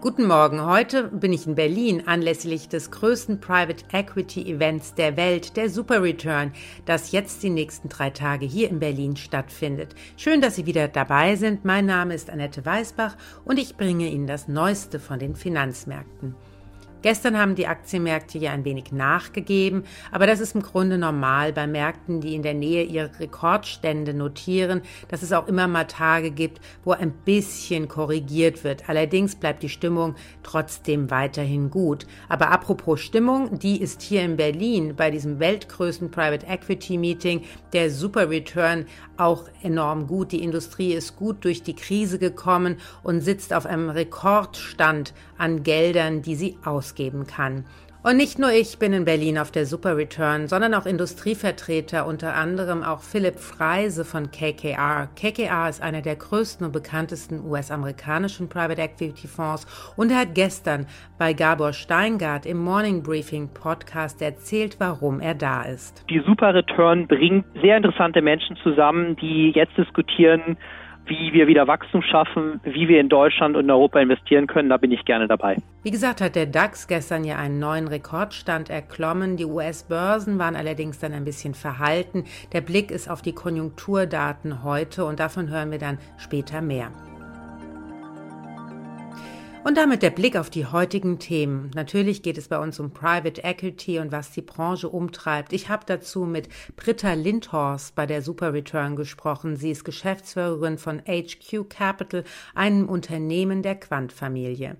Guten Morgen, heute bin ich in Berlin anlässlich des größten Private Equity Events der Welt, der Super Return, das jetzt die nächsten drei Tage hier in Berlin stattfindet. Schön, dass Sie wieder dabei sind. Mein Name ist Annette Weißbach und ich bringe Ihnen das Neueste von den Finanzmärkten. Gestern haben die Aktienmärkte ja ein wenig nachgegeben, aber das ist im Grunde normal bei Märkten, die in der Nähe ihre Rekordstände notieren, dass es auch immer mal Tage gibt, wo ein bisschen korrigiert wird. Allerdings bleibt die Stimmung trotzdem weiterhin gut. Aber apropos Stimmung, die ist hier in Berlin bei diesem weltgrößten Private Equity Meeting der Super Return auch enorm gut. Die Industrie ist gut durch die Krise gekommen und sitzt auf einem Rekordstand an Geldern, die sie ausgeben kann. Und nicht nur ich bin in Berlin auf der Super Return, sondern auch Industrievertreter, unter anderem auch Philipp Freise von KKR. KKR ist einer der größten und bekanntesten US-amerikanischen Private Equity Fonds und er hat gestern bei Gabor Steingart im Morning Briefing Podcast erzählt, warum er da ist. Die Super Return bringt sehr interessante Menschen zusammen, die jetzt diskutieren, wie wir wieder Wachstum schaffen, wie wir in Deutschland und in Europa investieren können, da bin ich gerne dabei. Wie gesagt, hat der DAX gestern ja einen neuen Rekordstand erklommen. Die US-Börsen waren allerdings dann ein bisschen verhalten. Der Blick ist auf die Konjunkturdaten heute und davon hören wir dann später mehr. Und damit der Blick auf die heutigen Themen. Natürlich geht es bei uns um Private Equity und was die Branche umtreibt. Ich habe dazu mit Britta Lindhorst bei der Super Return gesprochen. Sie ist Geschäftsführerin von HQ Capital, einem Unternehmen der Quant-Familie.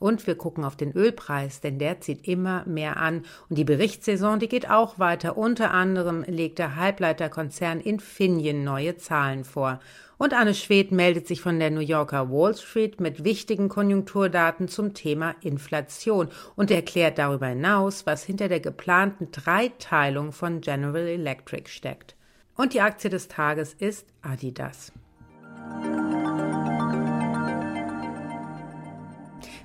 Und wir gucken auf den Ölpreis, denn der zieht immer mehr an. Und die Berichtssaison, die geht auch weiter. Unter anderem legt der Halbleiterkonzern Infineon neue Zahlen vor. Und Anne Schwed meldet sich von der New Yorker Wall Street mit wichtigen Konjunkturdaten zum Thema Inflation und erklärt darüber hinaus, was hinter der geplanten Dreiteilung von General Electric steckt. Und die Aktie des Tages ist Adidas.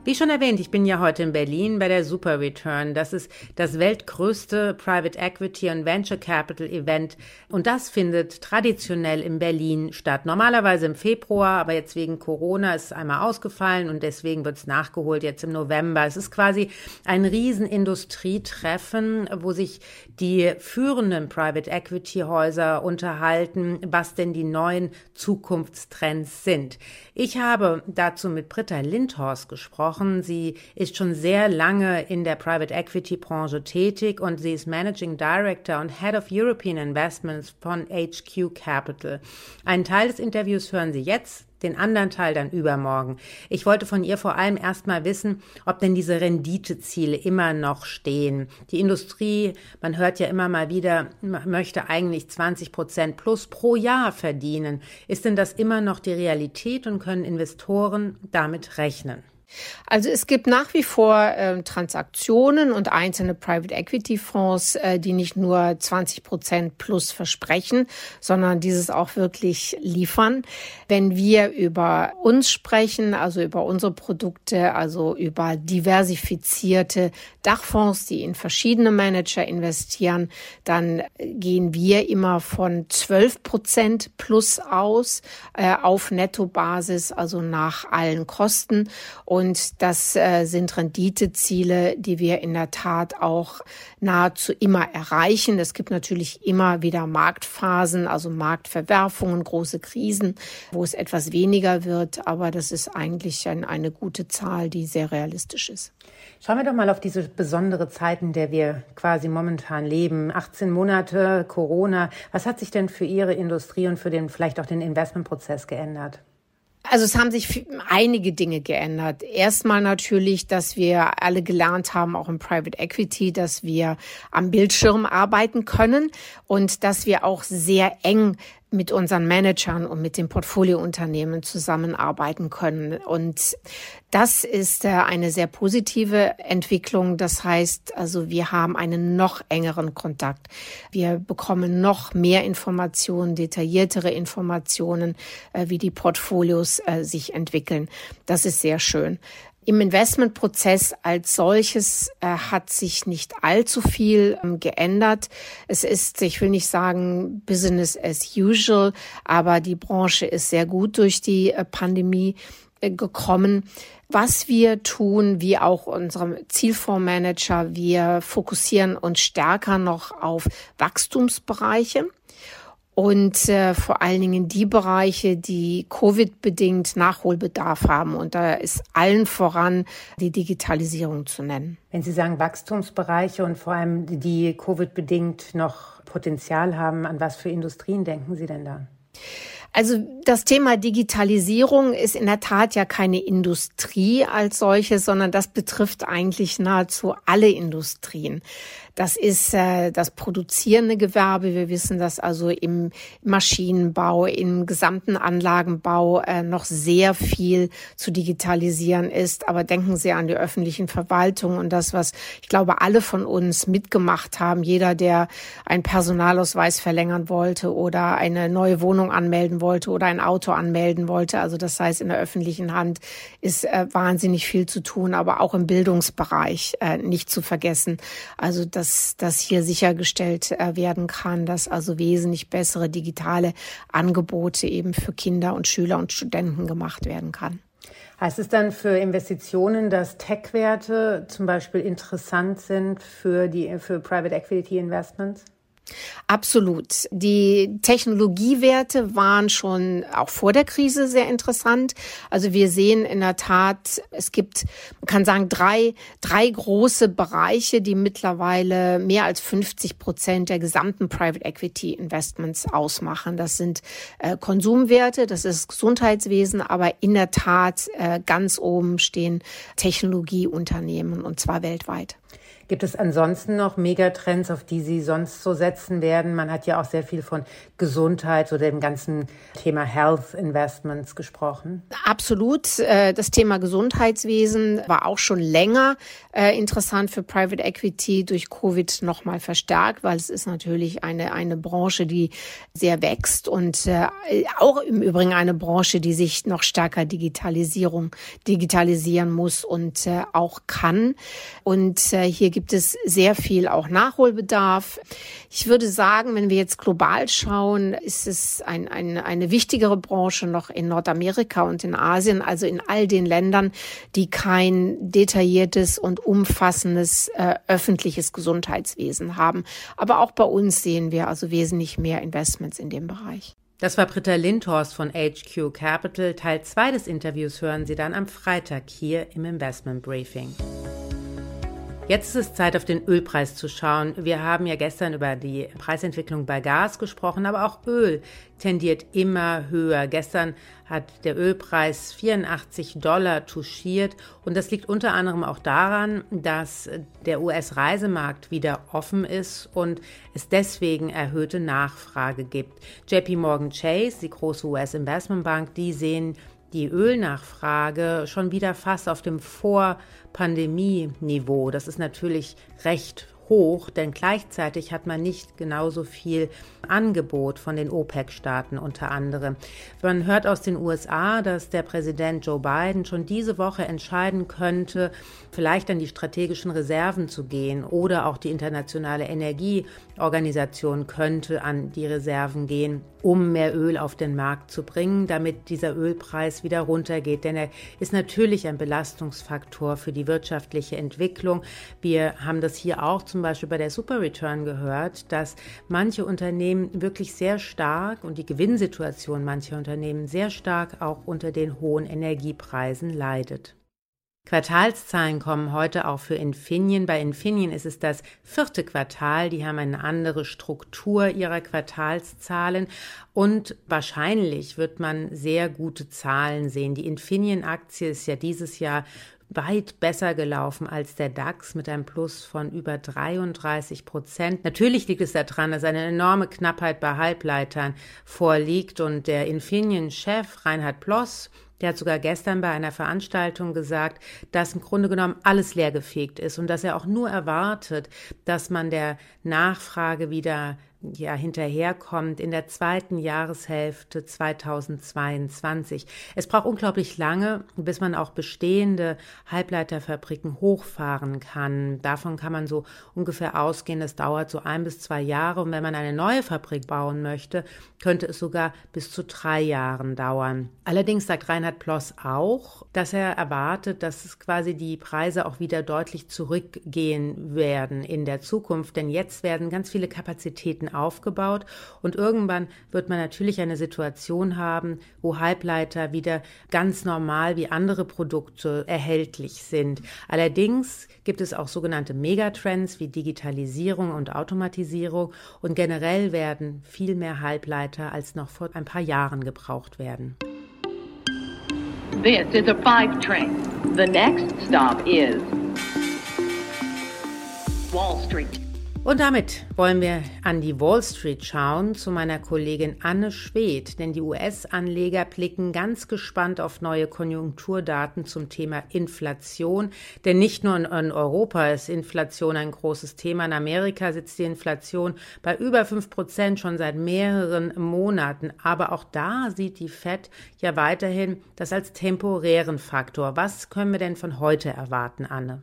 Wie schon erwähnt, ich bin ja heute in Berlin bei der Super Return. Das ist das weltgrößte Private Equity und Venture Capital Event. Und das findet traditionell in Berlin statt. Normalerweise im Februar, aber jetzt wegen Corona ist es einmal ausgefallen und deswegen wird es nachgeholt jetzt im November. Es ist quasi ein Riesenindustrietreffen, wo sich die führenden Private Equity Häuser unterhalten, was denn die neuen Zukunftstrends sind. Ich habe dazu mit Britta Lindhorst gesprochen gesprochen. Sie ist schon sehr lange in der Private Equity Branche tätig und sie ist Managing Director und Head of European Investments von HQ Capital. Einen Teil des Interviews hören Sie jetzt, den anderen Teil dann übermorgen. Ich wollte von ihr vor allem erstmal wissen, ob denn diese Renditeziele immer noch stehen. Die Industrie, man hört ja immer mal wieder, möchte eigentlich 20 Prozent plus pro Jahr verdienen. Ist denn das immer noch die Realität und können Investoren damit rechnen? Also es gibt nach wie vor äh, Transaktionen und einzelne Private Equity Fonds, äh, die nicht nur 20 Prozent plus versprechen, sondern dieses auch wirklich liefern. Wenn wir über uns sprechen, also über unsere Produkte, also über diversifizierte Dachfonds, die in verschiedene Manager investieren, dann gehen wir immer von 12 Prozent plus aus äh, auf Nettobasis, also nach allen Kosten. Und das äh, sind Renditeziele, die wir in der Tat auch nahezu immer erreichen. Es gibt natürlich immer wieder Marktphasen, also Marktverwerfungen, große Krisen, wo es etwas weniger wird. Aber das ist eigentlich ein, eine gute Zahl, die sehr realistisch ist. Schauen wir doch mal auf diese besondere Zeit, in der wir quasi momentan leben. 18 Monate Corona. Was hat sich denn für Ihre Industrie und für den, vielleicht auch den Investmentprozess geändert? Also es haben sich einige Dinge geändert. Erstmal natürlich, dass wir alle gelernt haben, auch im Private Equity, dass wir am Bildschirm arbeiten können und dass wir auch sehr eng mit unseren Managern und mit den Portfoliounternehmen zusammenarbeiten können. Und das ist äh, eine sehr positive Entwicklung. Das heißt, also wir haben einen noch engeren Kontakt. Wir bekommen noch mehr Informationen, detailliertere Informationen, äh, wie die Portfolios äh, sich entwickeln. Das ist sehr schön. Im Investmentprozess als solches äh, hat sich nicht allzu viel ähm, geändert. Es ist, ich will nicht sagen Business as usual, aber die Branche ist sehr gut durch die äh, Pandemie äh, gekommen. Was wir tun, wie auch unsere Zielfondsmanager, wir fokussieren uns stärker noch auf Wachstumsbereiche und äh, vor allen Dingen die Bereiche, die Covid-bedingt Nachholbedarf haben. Und da ist allen voran die Digitalisierung zu nennen. Wenn Sie sagen Wachstumsbereiche und vor allem die Covid-bedingt noch Potenzial haben, an was für Industrien denken Sie denn da? Also das Thema Digitalisierung ist in der Tat ja keine Industrie als solche, sondern das betrifft eigentlich nahezu alle Industrien. Das ist äh, das produzierende Gewerbe. Wir wissen, dass also im Maschinenbau, im gesamten Anlagenbau äh, noch sehr viel zu digitalisieren ist. Aber denken Sie an die öffentlichen Verwaltungen und das, was ich glaube, alle von uns mitgemacht haben. Jeder, der einen Personalausweis verlängern wollte oder eine neue Wohnung anmelden wollte oder ein Auto anmelden wollte. Also das heißt, in der öffentlichen Hand ist äh, wahnsinnig viel zu tun, aber auch im Bildungsbereich äh, nicht zu vergessen. Also das dass das hier sichergestellt äh, werden kann, dass also wesentlich bessere digitale Angebote eben für Kinder und Schüler und Studenten gemacht werden kann. Heißt es dann für Investitionen, dass Tech-Werte zum Beispiel interessant sind für die für Private Equity Investments? Absolut. Die Technologiewerte waren schon auch vor der Krise sehr interessant. Also wir sehen in der Tat, es gibt, man kann sagen, drei, drei große Bereiche, die mittlerweile mehr als 50 Prozent der gesamten Private Equity Investments ausmachen. Das sind äh, Konsumwerte, das ist Gesundheitswesen, aber in der Tat äh, ganz oben stehen Technologieunternehmen und zwar weltweit. Gibt es ansonsten noch Megatrends, auf die Sie sonst so setzen werden? Man hat ja auch sehr viel von Gesundheit oder dem ganzen Thema Health Investments gesprochen. Absolut. Äh, das Thema Gesundheitswesen war auch schon länger äh, interessant für Private Equity durch Covid nochmal verstärkt, weil es ist natürlich eine, eine Branche, die sehr wächst und äh, auch im Übrigen eine Branche, die sich noch stärker Digitalisierung, digitalisieren muss und auch kann. Und hier gibt es sehr viel auch Nachholbedarf. Ich würde sagen, wenn wir jetzt global schauen, ist es ein, ein, eine wichtigere Branche noch in Nordamerika und in Asien, also in all den Ländern, die kein detailliertes und umfassendes äh, öffentliches Gesundheitswesen haben. Aber auch bei uns sehen wir also wesentlich mehr Investments in dem Bereich. Das war Britta Lindhorst von HQ Capital. Teil 2 des Interviews hören Sie dann am Freitag hier im Investment Briefing. Jetzt ist es Zeit, auf den Ölpreis zu schauen. Wir haben ja gestern über die Preisentwicklung bei Gas gesprochen, aber auch Öl tendiert immer höher. Gestern hat der Ölpreis 84 Dollar touchiert und das liegt unter anderem auch daran, dass der US-Reisemarkt wieder offen ist und es deswegen erhöhte Nachfrage gibt. JP Morgan Chase, die große US-Investmentbank, die sehen die Ölnachfrage schon wieder fast auf dem Vor-Pandemie-Niveau. Das ist natürlich recht hoch, denn gleichzeitig hat man nicht genauso viel Angebot von den OPEC-Staaten unter anderem. Man hört aus den USA, dass der Präsident Joe Biden schon diese Woche entscheiden könnte, vielleicht an die strategischen Reserven zu gehen oder auch die internationale Energieorganisation könnte an die Reserven gehen, um mehr Öl auf den Markt zu bringen, damit dieser Ölpreis wieder runtergeht. Denn er ist natürlich ein Belastungsfaktor für die wirtschaftliche Entwicklung. Wir haben das hier auch zum Beispiel bei der Super Return gehört, dass manche Unternehmen Unternehmen wirklich sehr stark und die Gewinnsituation mancher Unternehmen sehr stark auch unter den hohen Energiepreisen leidet. Quartalszahlen kommen heute auch für Infineon. Bei Infineon ist es das vierte Quartal. Die haben eine andere Struktur ihrer Quartalszahlen und wahrscheinlich wird man sehr gute Zahlen sehen. Die Infineon-Aktie ist ja dieses Jahr weit besser gelaufen als der DAX mit einem Plus von über 33 Prozent. Natürlich liegt es daran, dass eine enorme Knappheit bei Halbleitern vorliegt und der Infineon-Chef Reinhard Ploss der hat sogar gestern bei einer Veranstaltung gesagt, dass im Grunde genommen alles leergefegt ist und dass er auch nur erwartet, dass man der Nachfrage wieder ja hinterherkommt in der zweiten Jahreshälfte 2022. Es braucht unglaublich lange, bis man auch bestehende Halbleiterfabriken hochfahren kann. Davon kann man so ungefähr ausgehen, das dauert so ein bis zwei Jahre. Und wenn man eine neue Fabrik bauen möchte, könnte es sogar bis zu drei Jahren dauern. Allerdings sagt Reinhard Ploss auch, dass er erwartet, dass es quasi die Preise auch wieder deutlich zurückgehen werden in der Zukunft. Denn jetzt werden ganz viele Kapazitäten aufgebaut und irgendwann wird man natürlich eine Situation haben, wo Halbleiter wieder ganz normal wie andere Produkte erhältlich sind. Allerdings gibt es auch sogenannte Megatrends wie Digitalisierung und Automatisierung und generell werden viel mehr Halbleiter als noch vor ein paar Jahren gebraucht werden. This is a five train. The next stop is Wall Street. Und damit wollen wir an die Wall Street schauen zu meiner Kollegin Anne Schwedt, denn die US-Anleger blicken ganz gespannt auf neue Konjunkturdaten zum Thema Inflation, denn nicht nur in Europa ist Inflation ein großes Thema, in Amerika sitzt die Inflation bei über fünf Prozent schon seit mehreren Monaten, aber auch da sieht die Fed ja weiterhin das als temporären Faktor. Was können wir denn von heute erwarten, Anne?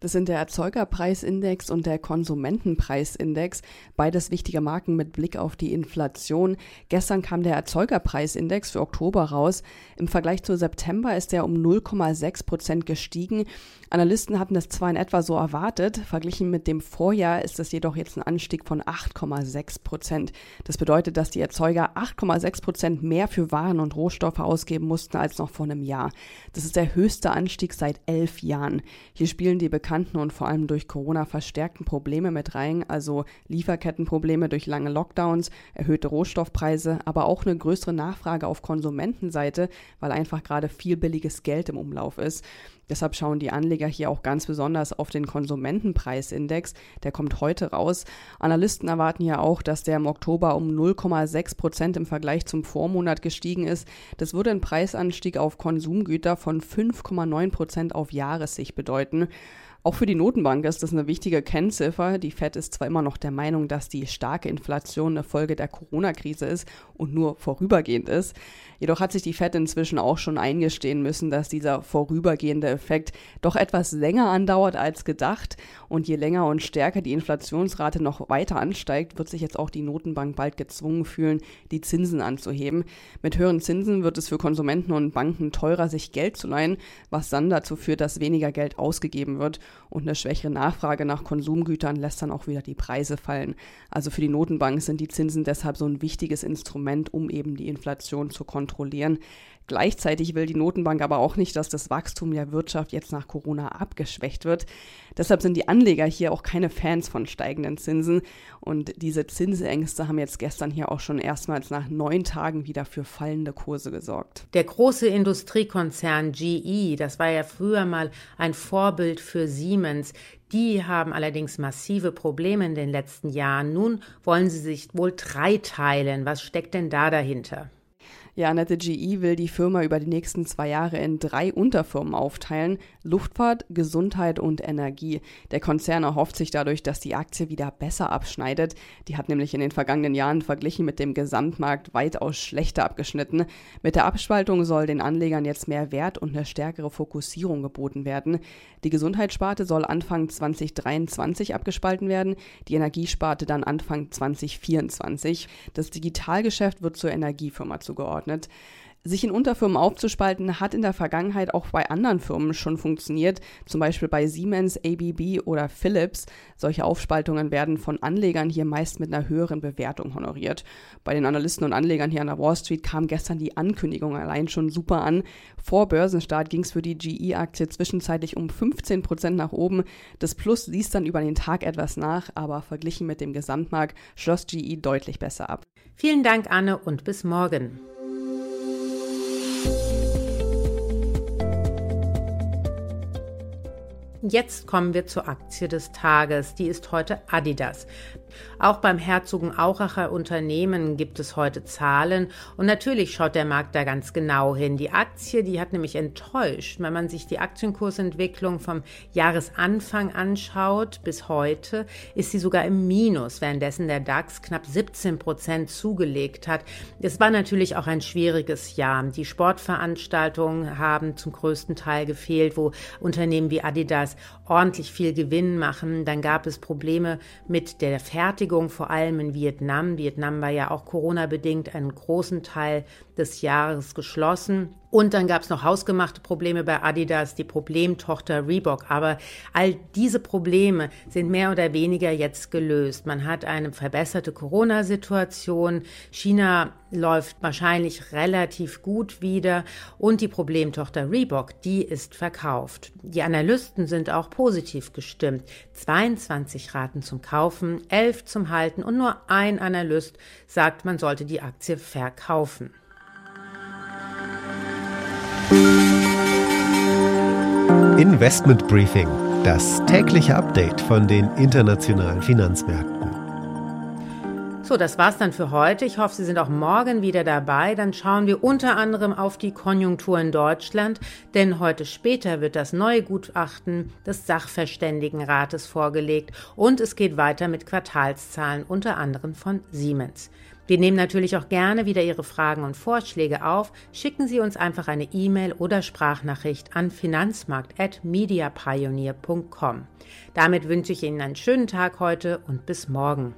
Das sind der Erzeugerpreisindex und der Konsumentenpreisindex, beides wichtige Marken mit Blick auf die Inflation. Gestern kam der Erzeugerpreisindex für Oktober raus. Im Vergleich zu September ist er um 0,6 Prozent gestiegen. Analysten hatten das zwar in etwa so erwartet, verglichen mit dem Vorjahr ist es jedoch jetzt ein Anstieg von 8,6 Prozent. Das bedeutet, dass die Erzeuger 8,6 Prozent mehr für Waren und Rohstoffe ausgeben mussten als noch vor einem Jahr. Das ist der höchste Anstieg seit elf Jahren. Hier spielen die bekannten und vor allem durch Corona verstärkten Probleme mit rein, also Lieferkettenprobleme durch lange Lockdowns, erhöhte Rohstoffpreise, aber auch eine größere Nachfrage auf Konsumentenseite, weil einfach gerade viel billiges Geld im Umlauf ist. Deshalb schauen die Anleger hier auch ganz besonders auf den Konsumentenpreisindex. Der kommt heute raus. Analysten erwarten ja auch, dass der im Oktober um 0,6 Prozent im Vergleich zum Vormonat gestiegen ist. Das würde einen Preisanstieg auf Konsumgüter von 5,9 Prozent auf Jahressicht bedeuten. Auch für die Notenbank ist das eine wichtige Kennziffer. Die Fed ist zwar immer noch der Meinung, dass die starke Inflation eine Folge der Corona-Krise ist und nur vorübergehend ist. Jedoch hat sich die Fed inzwischen auch schon eingestehen müssen, dass dieser vorübergehende Effekt doch etwas länger andauert als gedacht. Und je länger und stärker die Inflationsrate noch weiter ansteigt, wird sich jetzt auch die Notenbank bald gezwungen fühlen, die Zinsen anzuheben. Mit höheren Zinsen wird es für Konsumenten und Banken teurer, sich Geld zu leihen, was dann dazu führt, dass weniger Geld ausgegeben wird und eine schwächere Nachfrage nach Konsumgütern lässt dann auch wieder die Preise fallen. Also für die Notenbank sind die Zinsen deshalb so ein wichtiges Instrument, um eben die Inflation zu kontrollieren. Gleichzeitig will die Notenbank aber auch nicht, dass das Wachstum der Wirtschaft jetzt nach Corona abgeschwächt wird. Deshalb sind die Anleger hier auch keine Fans von steigenden Zinsen. Und diese Zinsängste haben jetzt gestern hier auch schon erstmals nach neun Tagen wieder für fallende Kurse gesorgt. Der große Industriekonzern GE, das war ja früher mal ein Vorbild für Siemens, die haben allerdings massive Probleme in den letzten Jahren. Nun wollen sie sich wohl dreiteilen. Was steckt denn da dahinter? Ja, Annette GE will die Firma über die nächsten zwei Jahre in drei Unterfirmen aufteilen. Luftfahrt, Gesundheit und Energie. Der Konzern erhofft sich dadurch, dass die Aktie wieder besser abschneidet. Die hat nämlich in den vergangenen Jahren verglichen mit dem Gesamtmarkt weitaus schlechter abgeschnitten. Mit der Abspaltung soll den Anlegern jetzt mehr Wert und eine stärkere Fokussierung geboten werden. Die Gesundheitssparte soll Anfang 2023 abgespalten werden, die Energiesparte dann Anfang 2024. Das Digitalgeschäft wird zur Energiefirma zugeordnet zugeordnet. Sich in Unterfirmen aufzuspalten, hat in der Vergangenheit auch bei anderen Firmen schon funktioniert, zum Beispiel bei Siemens, ABB oder Philips. Solche Aufspaltungen werden von Anlegern hier meist mit einer höheren Bewertung honoriert. Bei den Analysten und Anlegern hier an der Wall Street kam gestern die Ankündigung allein schon super an. Vor Börsenstart ging es für die GE-Aktie zwischenzeitlich um 15 Prozent nach oben. Das Plus ließ dann über den Tag etwas nach, aber verglichen mit dem Gesamtmarkt schloss GE deutlich besser ab. Vielen Dank, Anne, und bis morgen. Jetzt kommen wir zur Aktie des Tages. Die ist heute Adidas. Auch beim Herzogenauracher Unternehmen gibt es heute Zahlen und natürlich schaut der Markt da ganz genau hin. Die Aktie, die hat nämlich enttäuscht. Wenn man sich die Aktienkursentwicklung vom Jahresanfang anschaut bis heute, ist sie sogar im Minus, währenddessen der DAX knapp 17 Prozent zugelegt hat. Es war natürlich auch ein schwieriges Jahr. Die Sportveranstaltungen haben zum größten Teil gefehlt, wo Unternehmen wie Adidas ordentlich viel Gewinn machen. Dann gab es Probleme mit der Fertigung, vor allem in Vietnam. Vietnam war ja auch Corona-bedingt einen großen Teil des Jahres geschlossen. Und dann gab es noch hausgemachte Probleme bei Adidas, die Problemtochter Reebok. Aber all diese Probleme sind mehr oder weniger jetzt gelöst. Man hat eine verbesserte Corona-Situation. China läuft wahrscheinlich relativ gut wieder. Und die Problemtochter Reebok, die ist verkauft. Die Analysten sind auch positiv gestimmt. 22 raten zum Kaufen, 11 zum Halten und nur ein Analyst sagt, man sollte die Aktie verkaufen. Investment Briefing, das tägliche Update von den internationalen Finanzmärkten. So, das war's dann für heute. Ich hoffe, Sie sind auch morgen wieder dabei. Dann schauen wir unter anderem auf die Konjunktur in Deutschland, denn heute später wird das neue Gutachten des Sachverständigenrates vorgelegt und es geht weiter mit Quartalszahlen unter anderem von Siemens. Wir nehmen natürlich auch gerne wieder Ihre Fragen und Vorschläge auf. Schicken Sie uns einfach eine E-Mail oder Sprachnachricht an finanzmarkt.mediapioneer.com. Damit wünsche ich Ihnen einen schönen Tag heute und bis morgen.